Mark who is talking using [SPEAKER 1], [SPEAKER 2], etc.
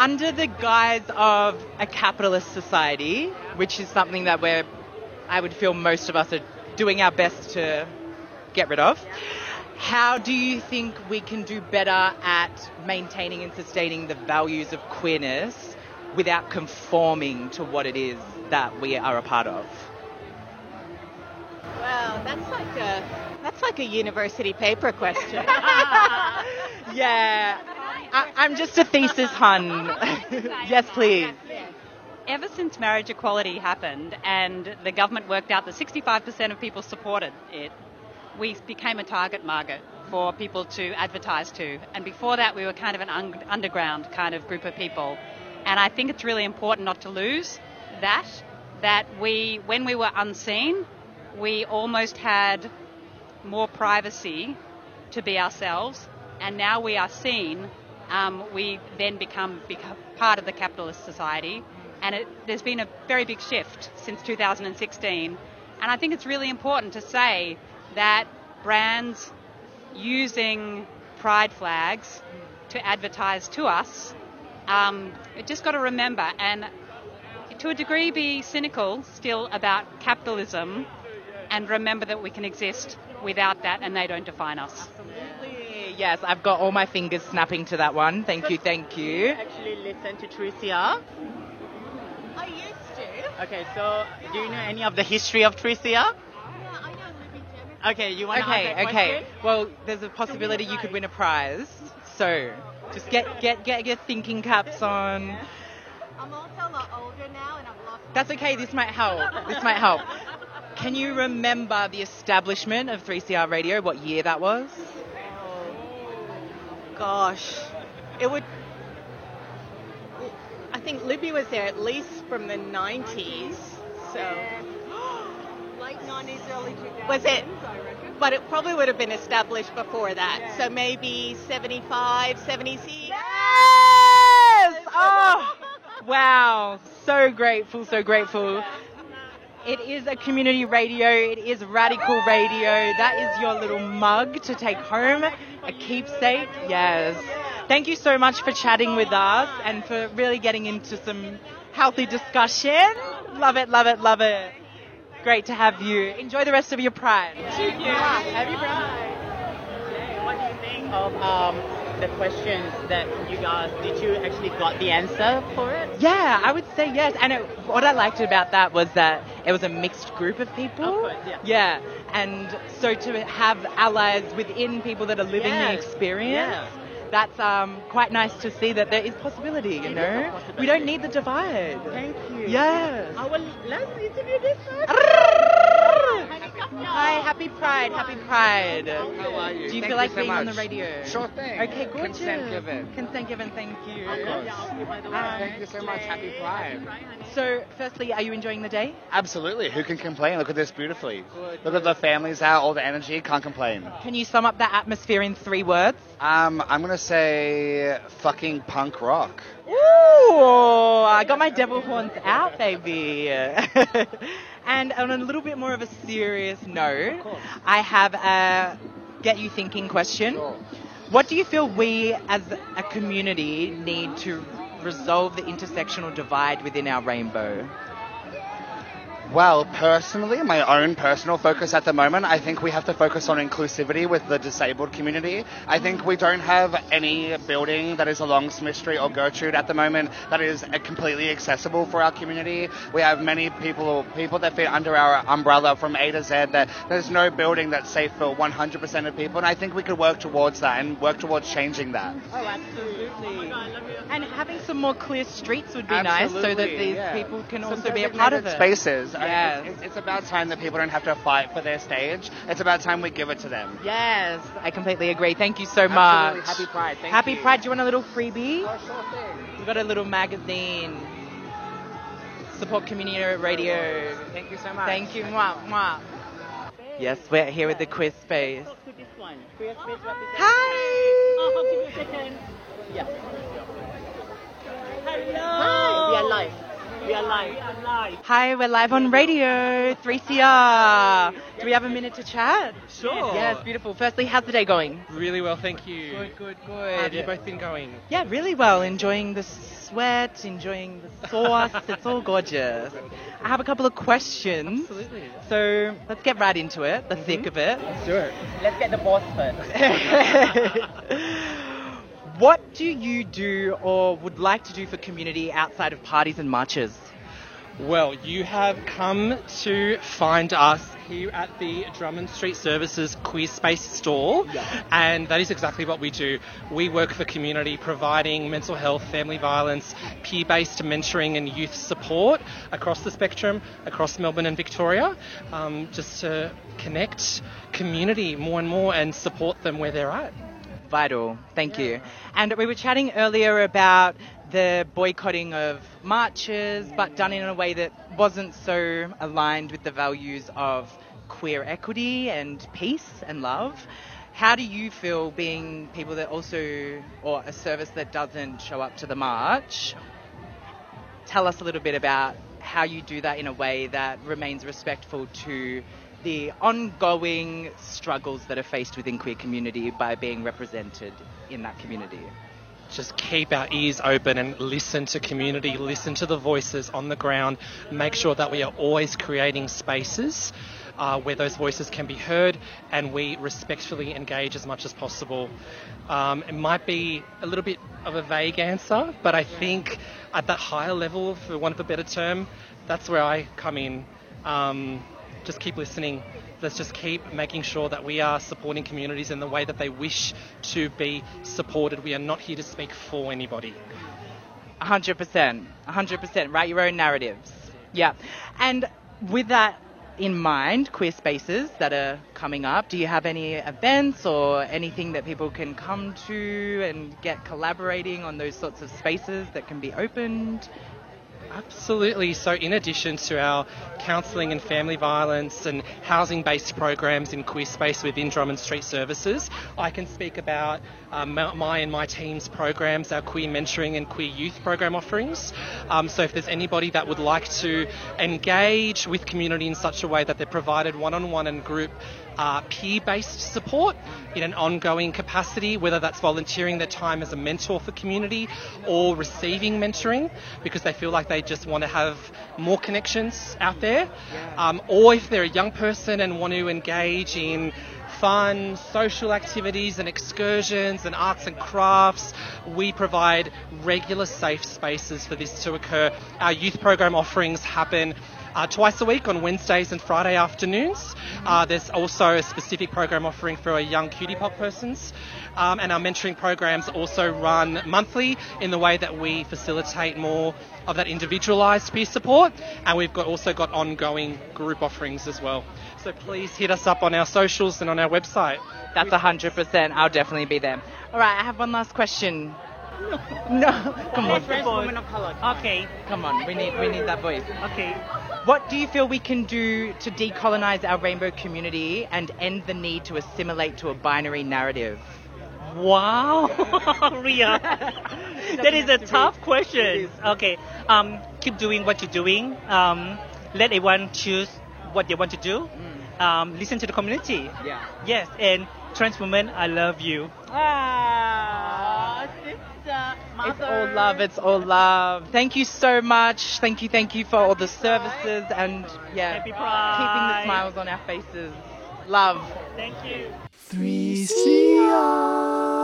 [SPEAKER 1] under the guise of a capitalist society, which is something that we're, I would feel most of us are doing our best to get rid of. How do you think we can do better at maintaining and sustaining the values of queerness without conforming to what it is that we are a part of?
[SPEAKER 2] Wow, that's like a that's like a university paper question.
[SPEAKER 1] yeah, I, I'm just a thesis hun. yes, please.
[SPEAKER 3] Ever since marriage equality happened and the government worked out that 65% of people supported it, we became a target market for people to advertise to. And before that, we were kind of an un- underground kind of group of people. And I think it's really important not to lose that, that we, when we were unseen, we almost had more privacy to be ourselves. And now we are seen, um, we then become, become part of the capitalist society. And it, there's been a very big shift since 2016. And I think it's really important to say that brands using pride flags to advertise to us, um, just got to remember and to a degree be cynical still about capitalism and remember that we can exist without that and they don't define us.
[SPEAKER 1] Absolutely. Yes, I've got all my fingers snapping to that one. Thank you, thank you.
[SPEAKER 2] Actually, listen to 3CR.
[SPEAKER 4] I used to.
[SPEAKER 2] Okay, so do you know any of the history of 3CR?
[SPEAKER 4] Yeah, I know Libby Jim.
[SPEAKER 2] Okay, you want to
[SPEAKER 1] Okay,
[SPEAKER 2] ask that
[SPEAKER 1] okay.
[SPEAKER 2] question?
[SPEAKER 1] Well, there's a possibility you could win a prize. So, just get get get your thinking caps on.
[SPEAKER 4] I'm also a lot older now and I've lost.
[SPEAKER 1] That's okay. This might help. This might help. Can you remember the establishment of 3CR Radio? What year that was?
[SPEAKER 2] Gosh, it would. I think Libby was there at least from the 90s. So
[SPEAKER 4] Late 90s, early 2000s.
[SPEAKER 2] Was it? But it probably would have been established before that. So maybe 75, 76.
[SPEAKER 1] Yes! Oh, wow. So grateful, so grateful. It is a community radio. It is radical radio. That is your little mug to take home, a keepsake. Yes. Thank you so much for chatting with us and for really getting into some healthy discussion. Love it, love it, love it. Great to have you. Enjoy the rest of your pride. Thank you.
[SPEAKER 2] Happy Pride. What do you think of um, the questions that you guys did? You actually got the answer for it?
[SPEAKER 1] Yeah, I would say yes. And it, what I liked about that was that it was a mixed group of people.
[SPEAKER 2] Of course, yeah.
[SPEAKER 1] Yeah, and so to have allies within people that are living the experience.
[SPEAKER 2] yeah.
[SPEAKER 1] That's um, quite nice to see that there is possibility, you
[SPEAKER 2] It
[SPEAKER 1] know?
[SPEAKER 2] a
[SPEAKER 1] We don't need the divide.
[SPEAKER 2] Thank you.
[SPEAKER 1] Yes.
[SPEAKER 2] Our last interview this time.
[SPEAKER 1] Happy Pride, happy Pride.
[SPEAKER 5] How are you?
[SPEAKER 1] Do you
[SPEAKER 5] Thank
[SPEAKER 1] feel like
[SPEAKER 5] so
[SPEAKER 1] being on the radio?
[SPEAKER 5] Sure thing.
[SPEAKER 1] Okay, good.
[SPEAKER 5] Consent given.
[SPEAKER 1] Consent given, thank you.
[SPEAKER 5] Of course.
[SPEAKER 1] Um,
[SPEAKER 5] Thank you so much. Happy Pride.
[SPEAKER 1] So, firstly, are you enjoying the day?
[SPEAKER 5] Absolutely. Who can complain? Look at this beautifully. Look at the families out, all the energy. Can't complain.
[SPEAKER 1] Can you sum up that atmosphere in three words?
[SPEAKER 5] Um, I'm gonna say fucking punk rock.
[SPEAKER 1] Ooh, I got my devil horns out, baby. and on a little bit more of a serious note, I have a get you thinking question. What do you feel we as a community need to resolve the intersectional divide within our rainbow?
[SPEAKER 5] Well, personally, my own personal focus at the moment, I think we have to focus on inclusivity with the disabled community. I think we don't have any building that is along Smith Street or Gertrude at the moment that is uh, completely accessible for our community. We have many people people that fit under our umbrella from A to Z. That there's no building that's safe for 100% of people, and I think we could work towards that and work towards changing that.
[SPEAKER 1] Oh, absolutely. And having some more clear streets would be nice so that these
[SPEAKER 5] yeah.
[SPEAKER 1] people can
[SPEAKER 5] Some
[SPEAKER 1] also be a part of
[SPEAKER 5] designated
[SPEAKER 1] it.
[SPEAKER 5] Spaces. I-
[SPEAKER 1] Yes.
[SPEAKER 5] It's, it's about time that people don't have to fight for their stage. It's about time we give it to them.
[SPEAKER 1] Yes, I completely agree. Thank you so
[SPEAKER 5] Absolutely.
[SPEAKER 1] much.
[SPEAKER 5] Happy Pride. Thank
[SPEAKER 1] Happy
[SPEAKER 5] you.
[SPEAKER 1] Pride. Do you want a little freebie?
[SPEAKER 5] Oh, sure thing.
[SPEAKER 1] We've got a little magazine. Support community radio.
[SPEAKER 5] Thank you so much.
[SPEAKER 1] Thank you. Mwah, mwah. Yes, we're here with the Queer Space.
[SPEAKER 2] Talk to this one. Queer Space.
[SPEAKER 1] Hi.
[SPEAKER 2] Oh, give you a second. Yeah. Hello. Hi. We are live. We are live. We are live.
[SPEAKER 1] Hi, we're live on radio, 3CR. Do we have a minute to chat?
[SPEAKER 6] Sure.
[SPEAKER 1] Yes, beautiful. Firstly, how's the day going?
[SPEAKER 6] Really well, thank you.
[SPEAKER 1] Good, good, good.
[SPEAKER 6] How have you both been going?
[SPEAKER 1] Yeah, really well. Enjoying the sweat, enjoying the sauce. it's all gorgeous. I have a couple of questions.
[SPEAKER 6] Absolutely.
[SPEAKER 1] So let's get right into it, the mm-hmm. thick of it.
[SPEAKER 6] Let's do it.
[SPEAKER 2] Let's get the boss first.
[SPEAKER 1] what do you do or would like to do for community outside of parties and marches?
[SPEAKER 6] Well, you have come to find us here at the Drummond Street Services Queer Space store, and that is exactly what we do. We work for community, providing mental health, family violence, peer based mentoring, and youth support across the spectrum, across Melbourne and Victoria, um, just to connect community more and more and support them where they're at.
[SPEAKER 1] Vital. Thank you. And we were chatting earlier about the boycotting of marches, but done in a way that wasn't so aligned with the values of queer equity and peace and love. How do you feel being people that also, or a service that doesn't show up to the march? Tell us a little bit about how you do that in a way that remains respectful to the ongoing struggles that are faced within queer community by being represented in that community.
[SPEAKER 6] just keep our ears open and listen to community, listen to the voices on the ground, make sure that we are always creating spaces uh, where those voices can be heard and we respectfully engage as much as possible. Um, it might be a little bit of a vague answer, but I think at that higher level, for want of a better term, that's where I come in. Um, just keep listening. Let's just keep making sure that we are supporting communities in the way that they wish to be supported. We are not here to speak for anybody.
[SPEAKER 1] 100%. 100%. Write your own narratives. Yeah. And with that in mind, queer spaces that are coming up, do you have any events or anything that people can come to and get collaborating on those sorts of spaces that can be opened?
[SPEAKER 6] Absolutely. So, in addition to our counselling and family violence and housing based programs in queer space within Drummond Street Services, I can speak about um, my and my team's programs, our queer mentoring and queer youth program offerings. Um, so, if there's anybody that would like to engage with community in such a way that they're provided one on one and group uh, peer based support in an ongoing capacity, whether that's volunteering their time as a mentor for community or receiving mentoring because they feel like they just want to have more connections out there. Um, or if they're a young person and want to engage in fun social activities and excursions and arts and crafts. We provide regular safe spaces for this to occur. Our youth program offerings happen uh, twice a week on Wednesdays and Friday afternoons. Uh, there's also a specific program offering for our young QTIPOC persons. Um, and our mentoring programs also run monthly in the way that we facilitate more of that individualised peer support. And we've got also got ongoing group offerings as well. So please hit us up on our socials and on our website.
[SPEAKER 1] That's 100%. I'll definitely be there. All right, I have one last question. No, come on.
[SPEAKER 2] Trans woman of color.
[SPEAKER 7] Okay,
[SPEAKER 1] Come on, we need we need that voice.
[SPEAKER 7] okay.
[SPEAKER 1] What do you feel we can do to decolonize our rainbow community and end the need to assimilate to a binary narrative?
[SPEAKER 7] Wow, Ria. that is a tough question. Okay, um, keep doing what you're doing. Um, let everyone choose what they want to do. Um, listen to the community.
[SPEAKER 1] Yeah.
[SPEAKER 7] Yes, and trans women, I love you.
[SPEAKER 2] Ah, mother.
[SPEAKER 1] It's all love, it's all love. Thank you so much. Thank you, thank you for all the services and yeah, keeping the smiles on our faces. Love.
[SPEAKER 7] Thank you.
[SPEAKER 8] 3CR.